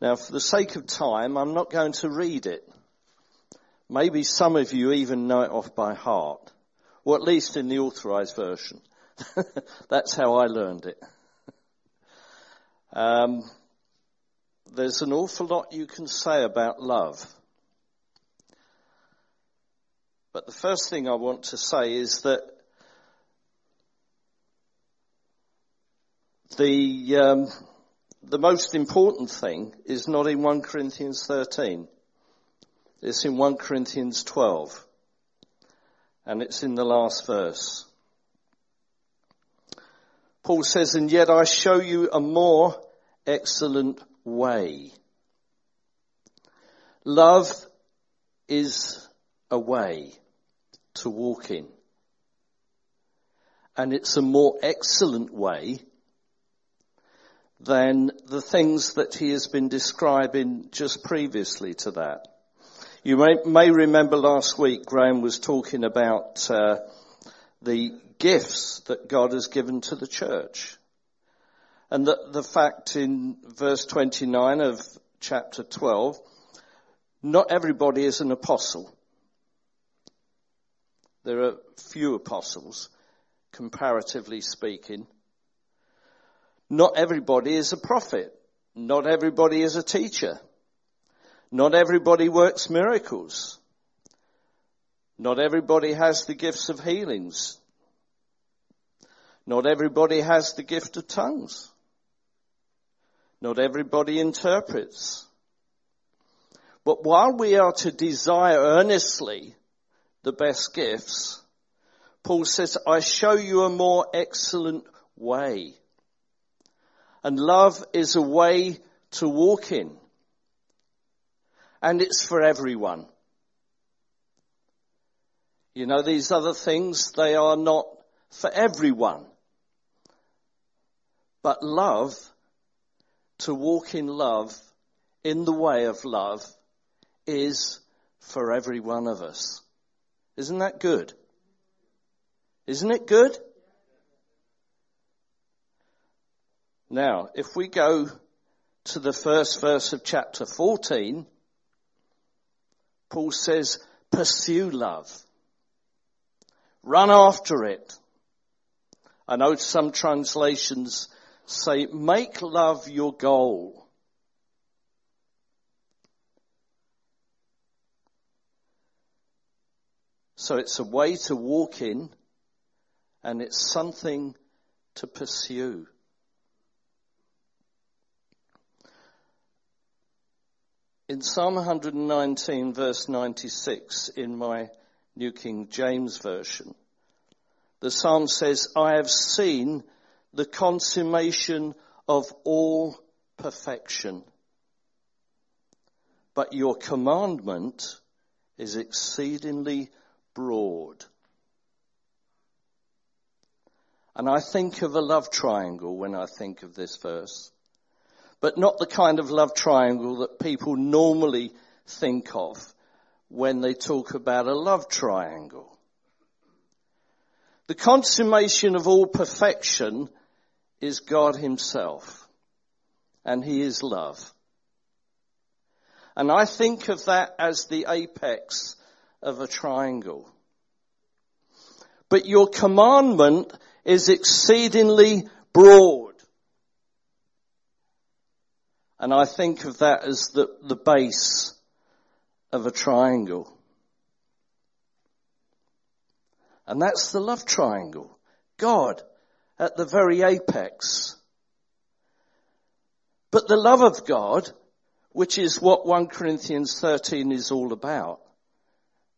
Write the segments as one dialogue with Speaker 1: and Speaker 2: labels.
Speaker 1: Now, for the sake of time, I'm not going to read it. Maybe some of you even know it off by heart, or at least in the authorized version. That's how I learned it. Um, there's an awful lot you can say about love. But the first thing I want to say is that the um, the most important thing is not in 1 Corinthians 13. It's in 1 Corinthians 12. And it's in the last verse. Paul says, and yet I show you a more excellent way. Love is a way to walk in. And it's a more excellent way than the things that he has been describing just previously to that. You may, may remember last week Graham was talking about uh, the gifts that God has given to the church. And the, the fact in verse 29 of chapter 12, not everybody is an apostle. There are few apostles, comparatively speaking. Not everybody is a prophet. Not everybody is a teacher. Not everybody works miracles. Not everybody has the gifts of healings. Not everybody has the gift of tongues. Not everybody interprets. But while we are to desire earnestly the best gifts, Paul says, I show you a more excellent way. And love is a way to walk in. And it's for everyone. You know, these other things, they are not for everyone. But love, to walk in love, in the way of love, is for every one of us. Isn't that good? Isn't it good? Now, if we go to the first verse of chapter 14, Paul says, pursue love. Run after it. I know some translations say, make love your goal. So it's a way to walk in and it's something to pursue. In Psalm 119 verse 96 in my New King James Version, the Psalm says, I have seen the consummation of all perfection. But your commandment is exceedingly broad. And I think of a love triangle when I think of this verse but not the kind of love triangle that people normally think of when they talk about a love triangle. The consummation of all perfection is God himself and he is love. And I think of that as the apex of a triangle. But your commandment is exceedingly broad. And I think of that as the, the base of a triangle. And that's the love triangle. God at the very apex. But the love of God, which is what 1 Corinthians 13 is all about,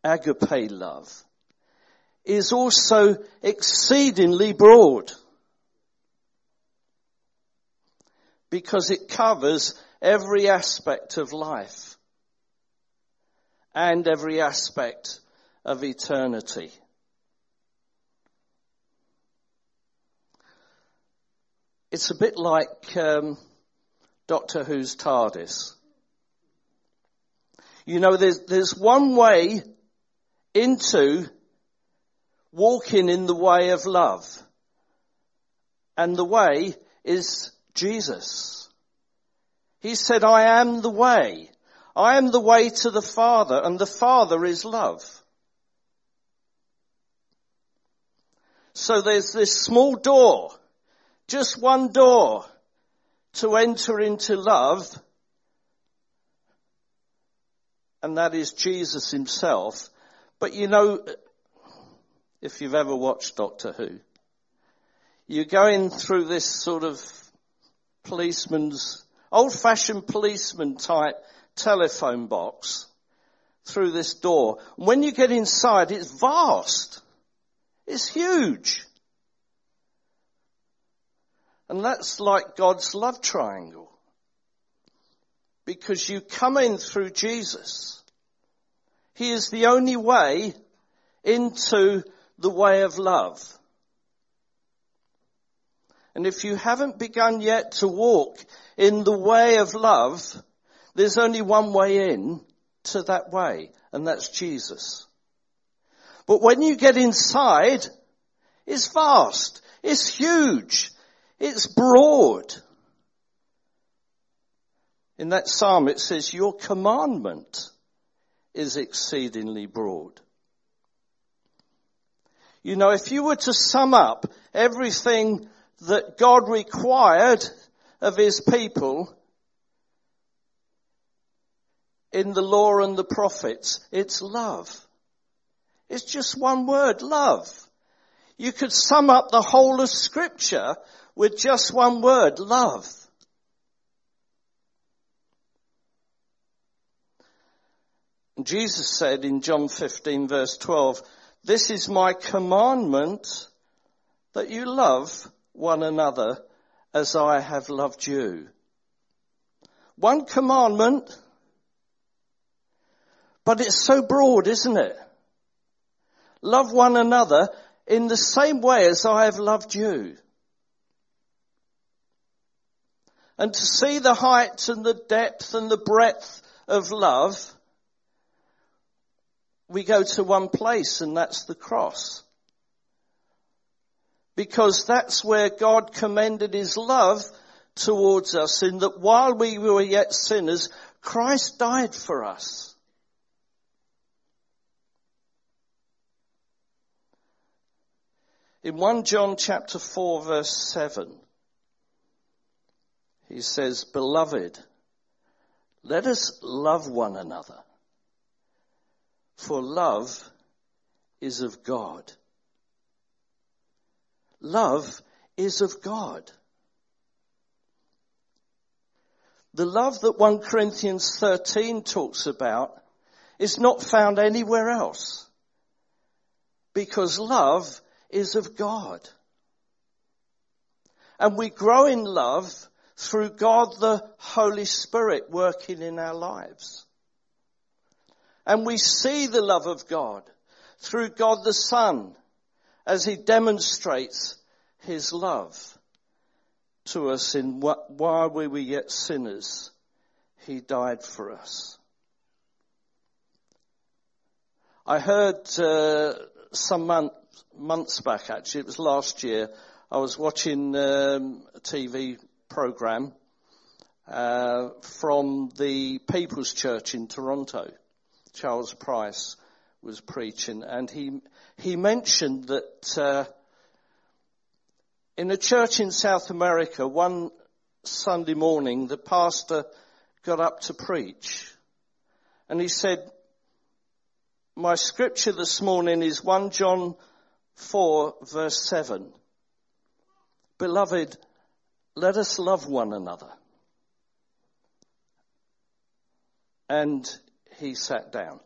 Speaker 1: agape love, is also exceedingly broad. Because it covers every aspect of life and every aspect of eternity. It's a bit like um, Doctor Who's TARDIS. You know, there's, there's one way into walking in the way of love. And the way is Jesus. He said, I am the way. I am the way to the Father and the Father is love. So there's this small door, just one door to enter into love and that is Jesus himself. But you know, if you've ever watched Doctor Who, you're going through this sort of policeman's, old fashioned policeman type telephone box through this door. When you get inside, it's vast. It's huge. And that's like God's love triangle. Because you come in through Jesus. He is the only way into the way of love. And if you haven't begun yet to walk in the way of love, there's only one way in to that way, and that's Jesus. But when you get inside, it's vast, it's huge, it's broad. In that psalm it says, your commandment is exceedingly broad. You know, if you were to sum up everything that God required of his people in the law and the prophets, it's love. It's just one word, love. You could sum up the whole of scripture with just one word, love. Jesus said in John 15 verse 12, this is my commandment that you love one another as I have loved you. One commandment, but it's so broad, isn't it? Love one another in the same way as I have loved you. And to see the height and the depth and the breadth of love, we go to one place and that's the cross. Because that's where God commended his love towards us in that while we were yet sinners, Christ died for us. In 1 John chapter 4 verse 7, he says, Beloved, let us love one another for love is of God. Love is of God. The love that 1 Corinthians 13 talks about is not found anywhere else. Because love is of God. And we grow in love through God the Holy Spirit working in our lives. And we see the love of God through God the Son as he demonstrates his love to us in what, while we were yet sinners, he died for us. I heard uh, some month, months back, actually, it was last year, I was watching um, a TV program uh, from the People's Church in Toronto. Charles Price was preaching, and he he mentioned that uh, in a church in South America, one Sunday morning, the pastor got up to preach, and he said, "My scripture this morning is 1 John 4 verse 7. Beloved, let us love one another." And he sat down.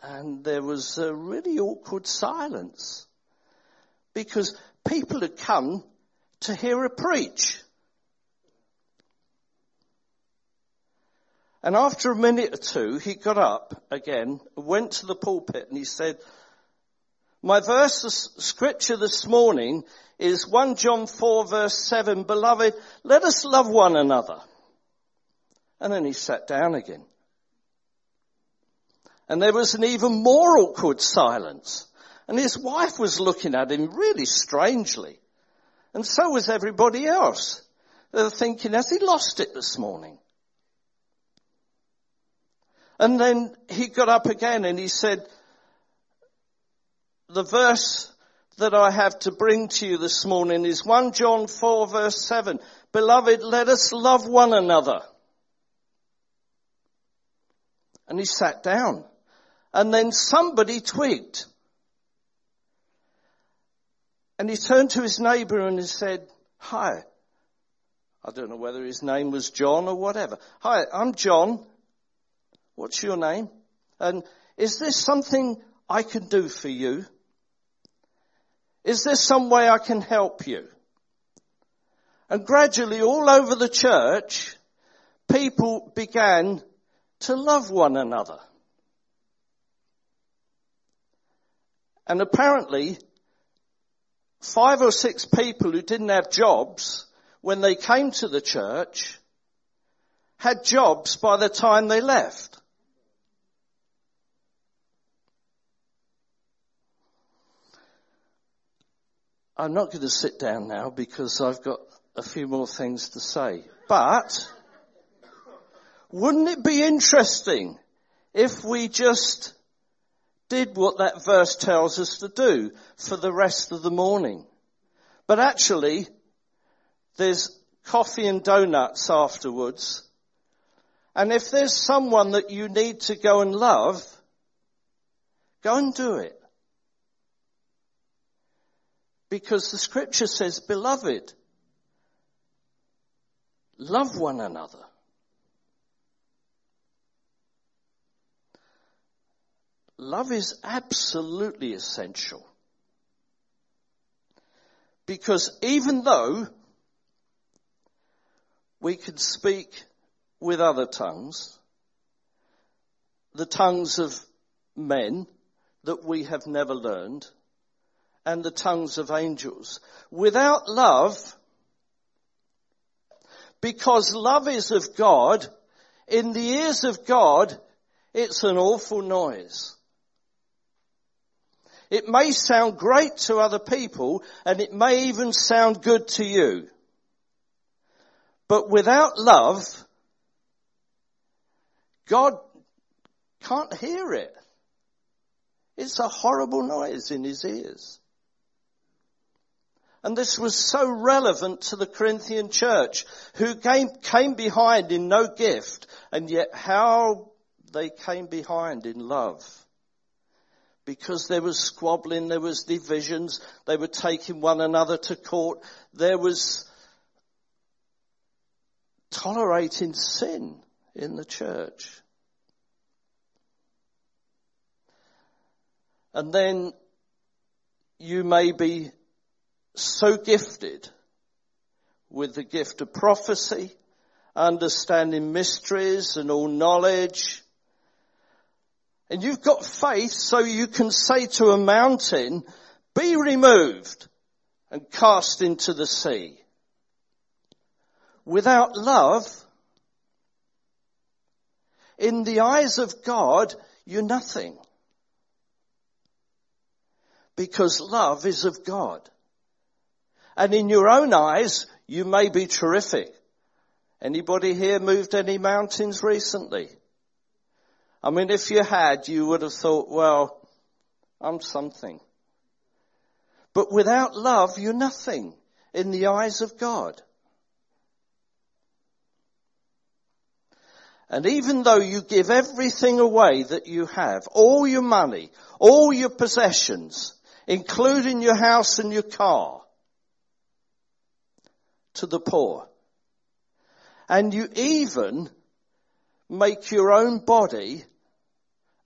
Speaker 1: And there was a really awkward silence because people had come to hear a preach. And after a minute or two, he got up again, went to the pulpit and he said, my verse of scripture this morning is 1 John 4 verse 7, beloved, let us love one another. And then he sat down again. And there was an even more awkward silence. And his wife was looking at him really strangely. And so was everybody else. They were thinking, has he lost it this morning? And then he got up again and he said, the verse that I have to bring to you this morning is 1 John 4 verse 7. Beloved, let us love one another. And he sat down. And then somebody twigged. And he turned to his neighbor and he said, hi. I don't know whether his name was John or whatever. Hi, I'm John. What's your name? And is this something I can do for you? Is there some way I can help you? And gradually all over the church, people began to love one another. And apparently, five or six people who didn't have jobs when they came to the church had jobs by the time they left. I'm not going to sit down now because I've got a few more things to say. But wouldn't it be interesting if we just did what that verse tells us to do for the rest of the morning? But actually, there's coffee and donuts afterwards. And if there's someone that you need to go and love, go and do it. Because the scripture says, beloved, love one another. Love is absolutely essential. Because even though we can speak with other tongues, the tongues of men that we have never learned, and the tongues of angels. Without love, because love is of God, in the ears of God, it's an awful noise. It may sound great to other people and it may even sound good to you. But without love, God can't hear it. It's a horrible noise in his ears. And this was so relevant to the Corinthian church who came, came behind in no gift and yet how they came behind in love. Because there was squabbling, there was divisions, they were taking one another to court, there was tolerating sin in the church. And then you may be so gifted with the gift of prophecy, understanding mysteries and all knowledge. And you've got faith so you can say to a mountain, be removed and cast into the sea. Without love, in the eyes of God, you're nothing. Because love is of God. And in your own eyes, you may be terrific. Anybody here moved any mountains recently? I mean, if you had, you would have thought, well, I'm something. But without love, you're nothing in the eyes of God. And even though you give everything away that you have, all your money, all your possessions, including your house and your car, to the poor. And you even make your own body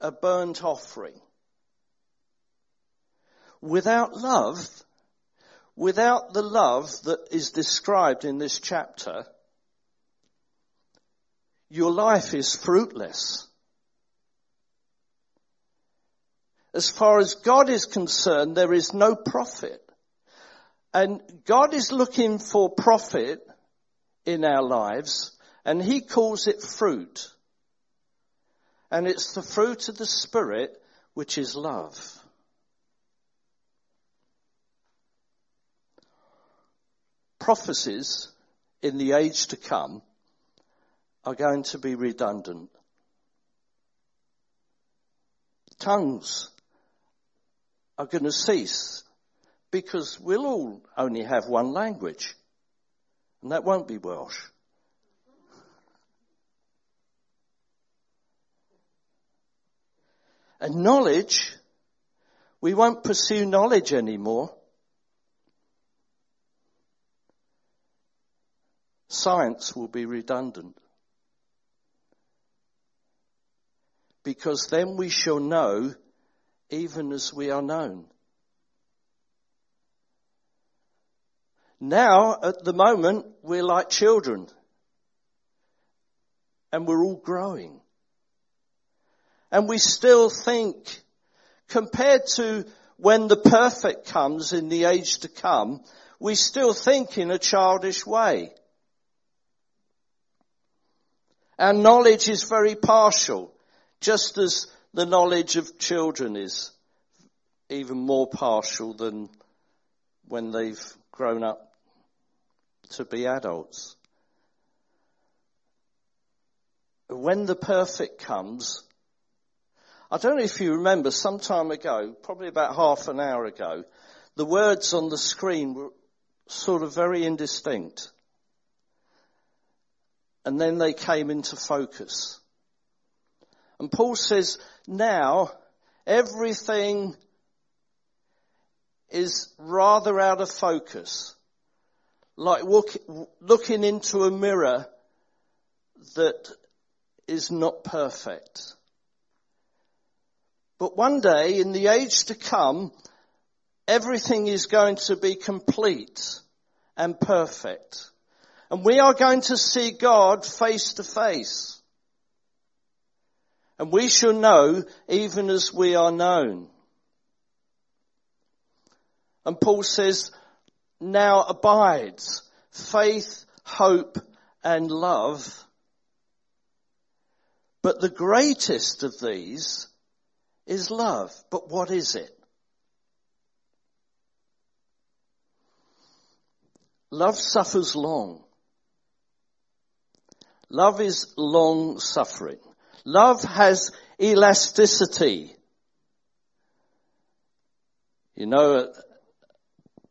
Speaker 1: a burnt offering. Without love, without the love that is described in this chapter, your life is fruitless. As far as God is concerned, there is no profit. And God is looking for profit in our lives, and He calls it fruit. And it's the fruit of the Spirit, which is love. Prophecies in the age to come are going to be redundant. Tongues are going to cease because we'll all only have one language and that won't be Welsh. And knowledge, we won't pursue knowledge anymore. Science will be redundant. Because then we shall know even as we are known. Now, at the moment, we're like children. And we're all growing. And we still think, compared to when the perfect comes in the age to come, we still think in a childish way. Our knowledge is very partial, just as the knowledge of children is even more partial than when they've grown up to be adults. When the perfect comes, I don't know if you remember some time ago, probably about half an hour ago, the words on the screen were sort of very indistinct. And then they came into focus. And Paul says, now everything is rather out of focus. Like look, looking into a mirror that is not perfect. But one day, in the age to come, everything is going to be complete and perfect. And we are going to see God face to face. And we shall know even as we are known. And Paul says, now abides faith, hope, and love. But the greatest of these is love. But what is it? Love suffers long. Love is long suffering. Love has elasticity. You know,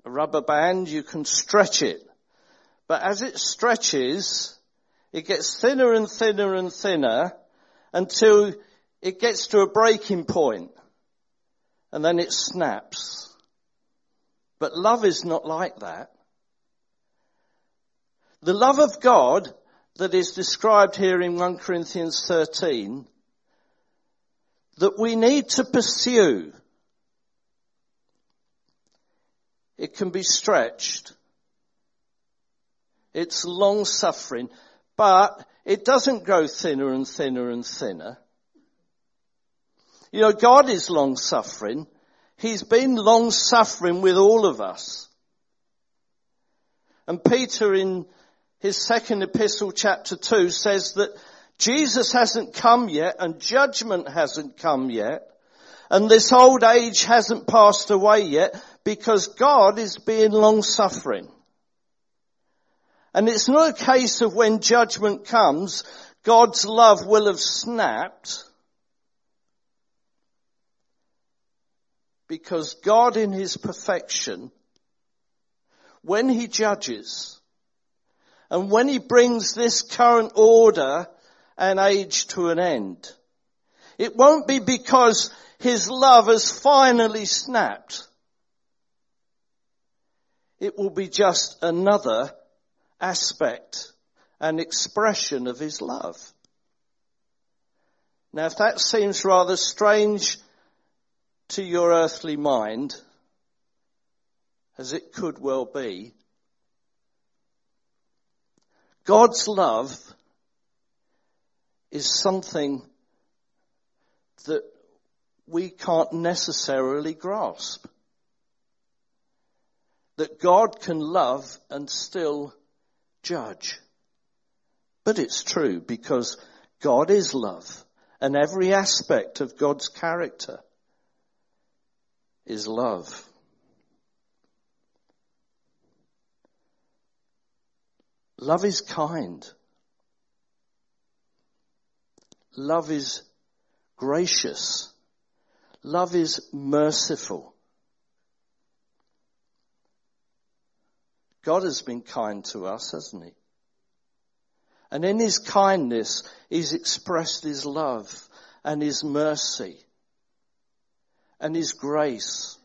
Speaker 1: a rubber band, you can stretch it. But as it stretches, it gets thinner and thinner and thinner until it gets to a breaking point and then it snaps. But love is not like that. The love of God that is described here in 1 Corinthians 13 that we need to pursue. It can be stretched. It's long suffering, but it doesn't grow thinner and thinner and thinner. You know, God is long suffering. He's been long suffering with all of us. And Peter in his second epistle chapter 2 says that Jesus hasn't come yet and judgment hasn't come yet and this old age hasn't passed away yet because God is being long suffering. And it's not a case of when judgment comes, God's love will have snapped because God in his perfection, when he judges, and when he brings this current order and age to an end, it won't be because his love has finally snapped. It will be just another aspect and expression of his love. Now if that seems rather strange to your earthly mind, as it could well be, God's love is something that we can't necessarily grasp. That God can love and still judge. But it's true because God is love and every aspect of God's character is love. Love is kind. Love is gracious. Love is merciful. God has been kind to us, hasn't he? And in his kindness, he's expressed his love and his mercy and his grace.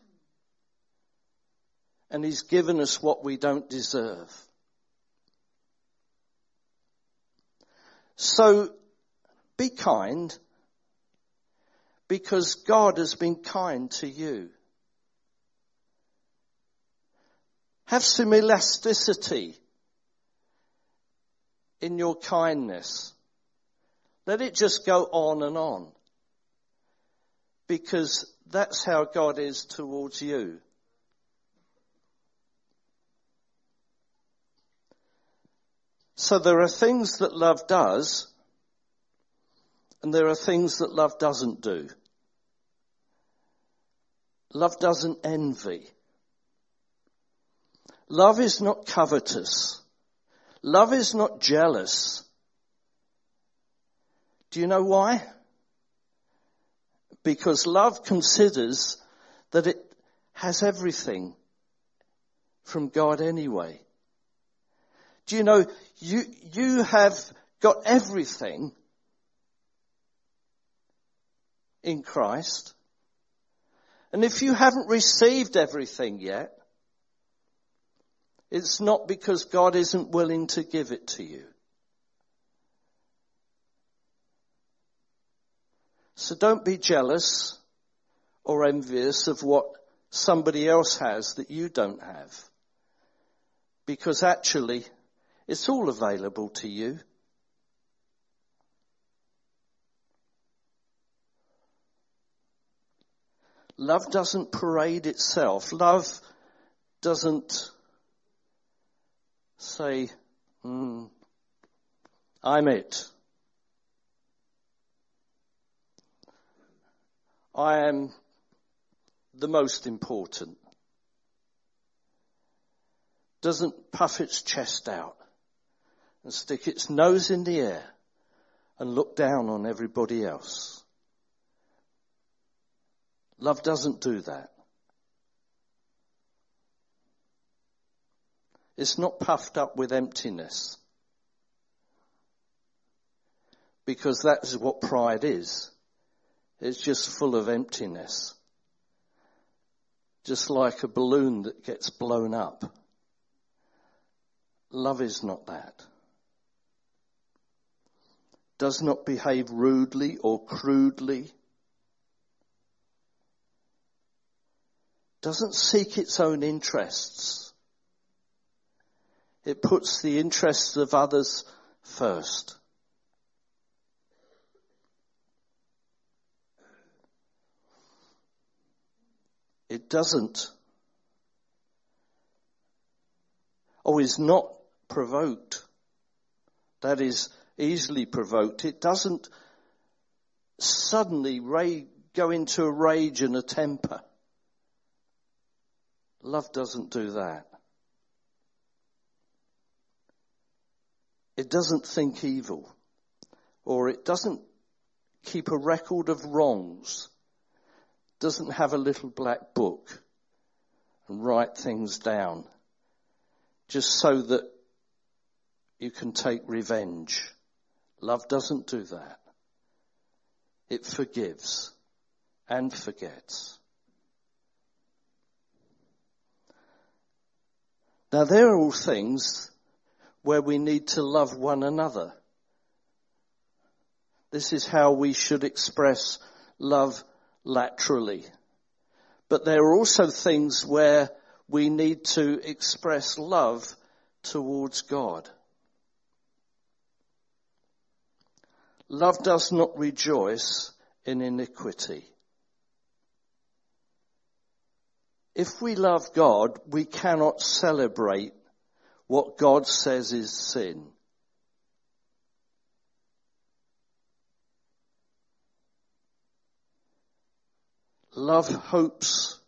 Speaker 1: And he's given us what we don't deserve. So be kind because God has been kind to you. Have some elasticity in your kindness. Let it just go on and on. Because that's how God is towards you. So there are things that love does, and there are things that love doesn't do. Love doesn't envy. Love is not covetous. Love is not jealous. Do you know why? Because love considers that it has everything from God anyway. Do you know, you, you have got everything in Christ. And if you haven't received everything yet, it's not because God isn't willing to give it to you. So don't be jealous or envious of what somebody else has that you don't have. Because actually, it's all available to you. Love doesn't parade itself. Love doesn't say, mm, I'm it. I am the most important. Doesn't puff its chest out and stick its nose in the air and look down on everybody else. Love doesn't do that. It's not puffed up with emptiness. Because that is what pride is. It's just full of emptiness. Just like a balloon that gets blown up. Love is not that. Does not behave rudely or crudely. Doesn't seek its own interests it puts the interests of others first. It doesn't, oh, or is not provoked. That is easily provoked. It doesn't suddenly go into a rage and a temper. Love doesn't do that. It doesn't think evil, or it doesn't keep a record of wrongs, doesn't have a little black book and write things down just so that you can take revenge. Love doesn't do that. It forgives and forgets. Now, there are all things where we need to love one another. This is how we should express love laterally. But there are also things where we need to express love towards God. Love does not rejoice in iniquity. If we love God, we cannot celebrate what God says is sin. Love hopes,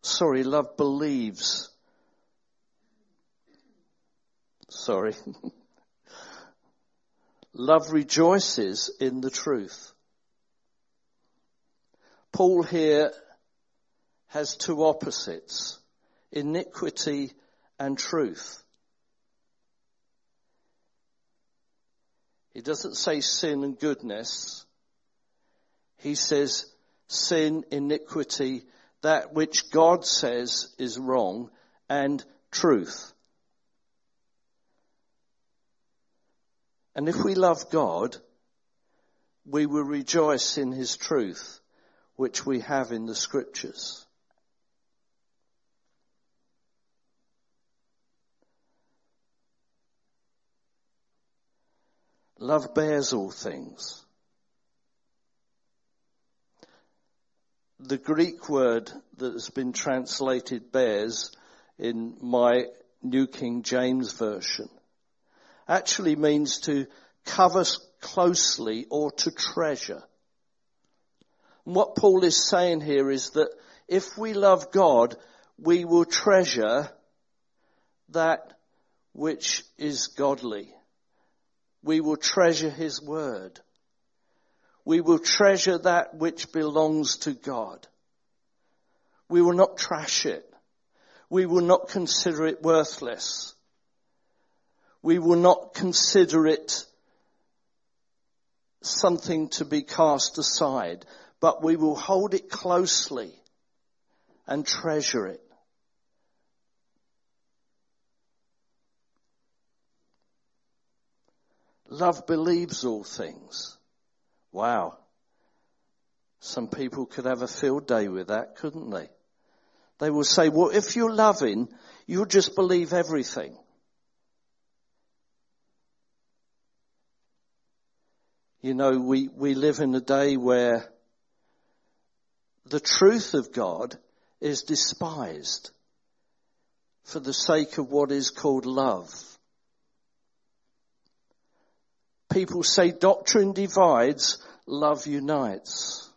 Speaker 1: sorry, love believes. Sorry. love rejoices in the truth. Paul here has two opposites, iniquity and truth. He doesn't say sin and goodness. He says sin, iniquity, that which God says is wrong, and truth. And if we love God, we will rejoice in His truth, which we have in the scriptures. Love bears all things. The Greek word that has been translated bears in my New King James Version actually means to cover closely or to treasure. And what Paul is saying here is that if we love God, we will treasure that which is godly. We will treasure His Word. We will treasure that which belongs to God. We will not trash it. We will not consider it worthless. We will not consider it something to be cast aside, but we will hold it closely and treasure it. Love believes all things. Wow. Some people could have a field day with that, couldn't they? They will say, well, if you're loving, you'll just believe everything. You know, we, we live in a day where the truth of God is despised for the sake of what is called love. People say doctrine divides, love unites.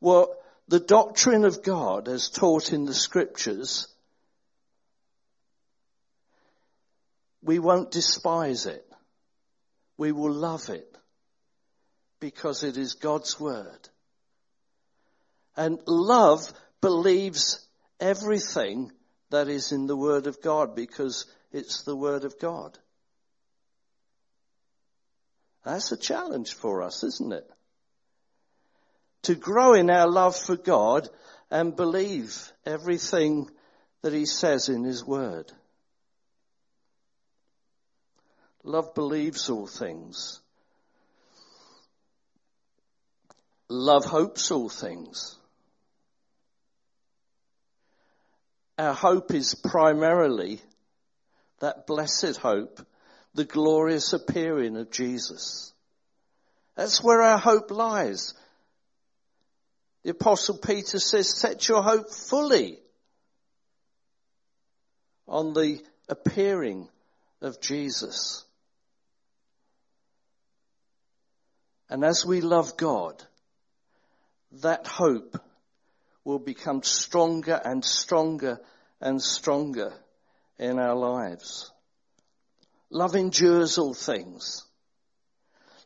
Speaker 1: Well, the doctrine of God as taught in the scriptures, we won't despise it. We will love it because it is God's word. And love believes everything that is in the word of God because it's the word of God. That's a challenge for us, isn't it? To grow in our love for God and believe everything that He says in His Word. Love believes all things. Love hopes all things. Our hope is primarily that blessed hope the glorious appearing of Jesus. That's where our hope lies. The apostle Peter says, set your hope fully on the appearing of Jesus. And as we love God, that hope will become stronger and stronger and stronger in our lives. Love endures all things.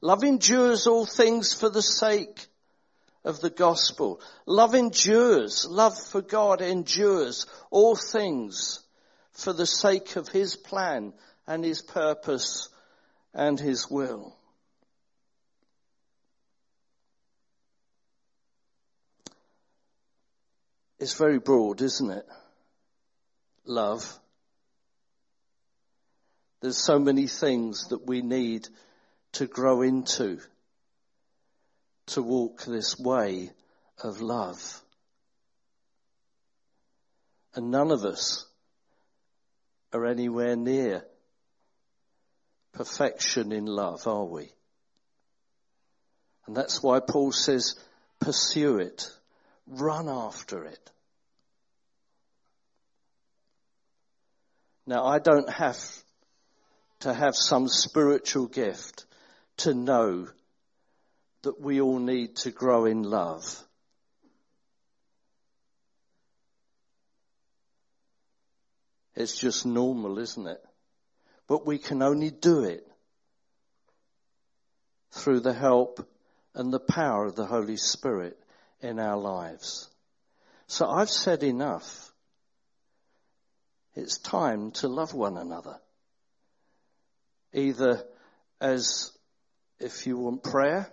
Speaker 1: Love endures all things for the sake of the gospel. Love endures. Love for God endures all things for the sake of His plan and His purpose and His will. It's very broad, isn't it? Love. There's so many things that we need to grow into to walk this way of love. And none of us are anywhere near perfection in love, are we? And that's why Paul says, pursue it. Run after it. Now I don't have to have some spiritual gift to know that we all need to grow in love. It's just normal, isn't it? But we can only do it through the help and the power of the Holy Spirit in our lives. So I've said enough. It's time to love one another. Either as if you want prayer,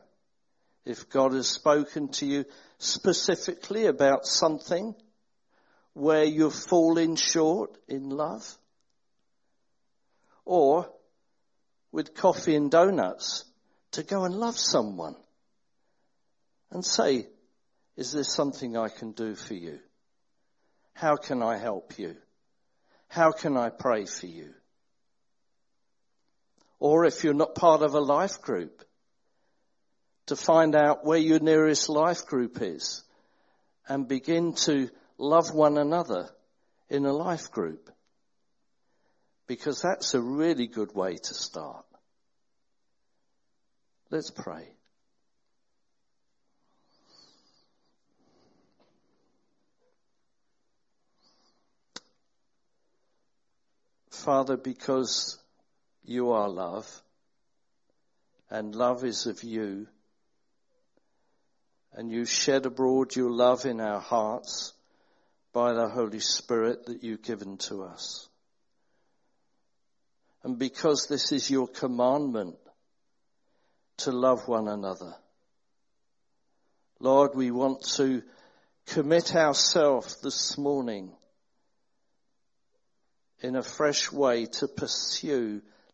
Speaker 1: if God has spoken to you specifically about something where you've fallen short in love, or with coffee and donuts to go and love someone and say, is there something I can do for you? How can I help you? How can I pray for you? Or if you're not part of a life group, to find out where your nearest life group is and begin to love one another in a life group. Because that's a really good way to start. Let's pray. Father, because you are love and love is of you, and you shed abroad your love in our hearts by the Holy Spirit that you've given to us. And because this is your commandment to love one another, Lord, we want to commit ourselves this morning in a fresh way to pursue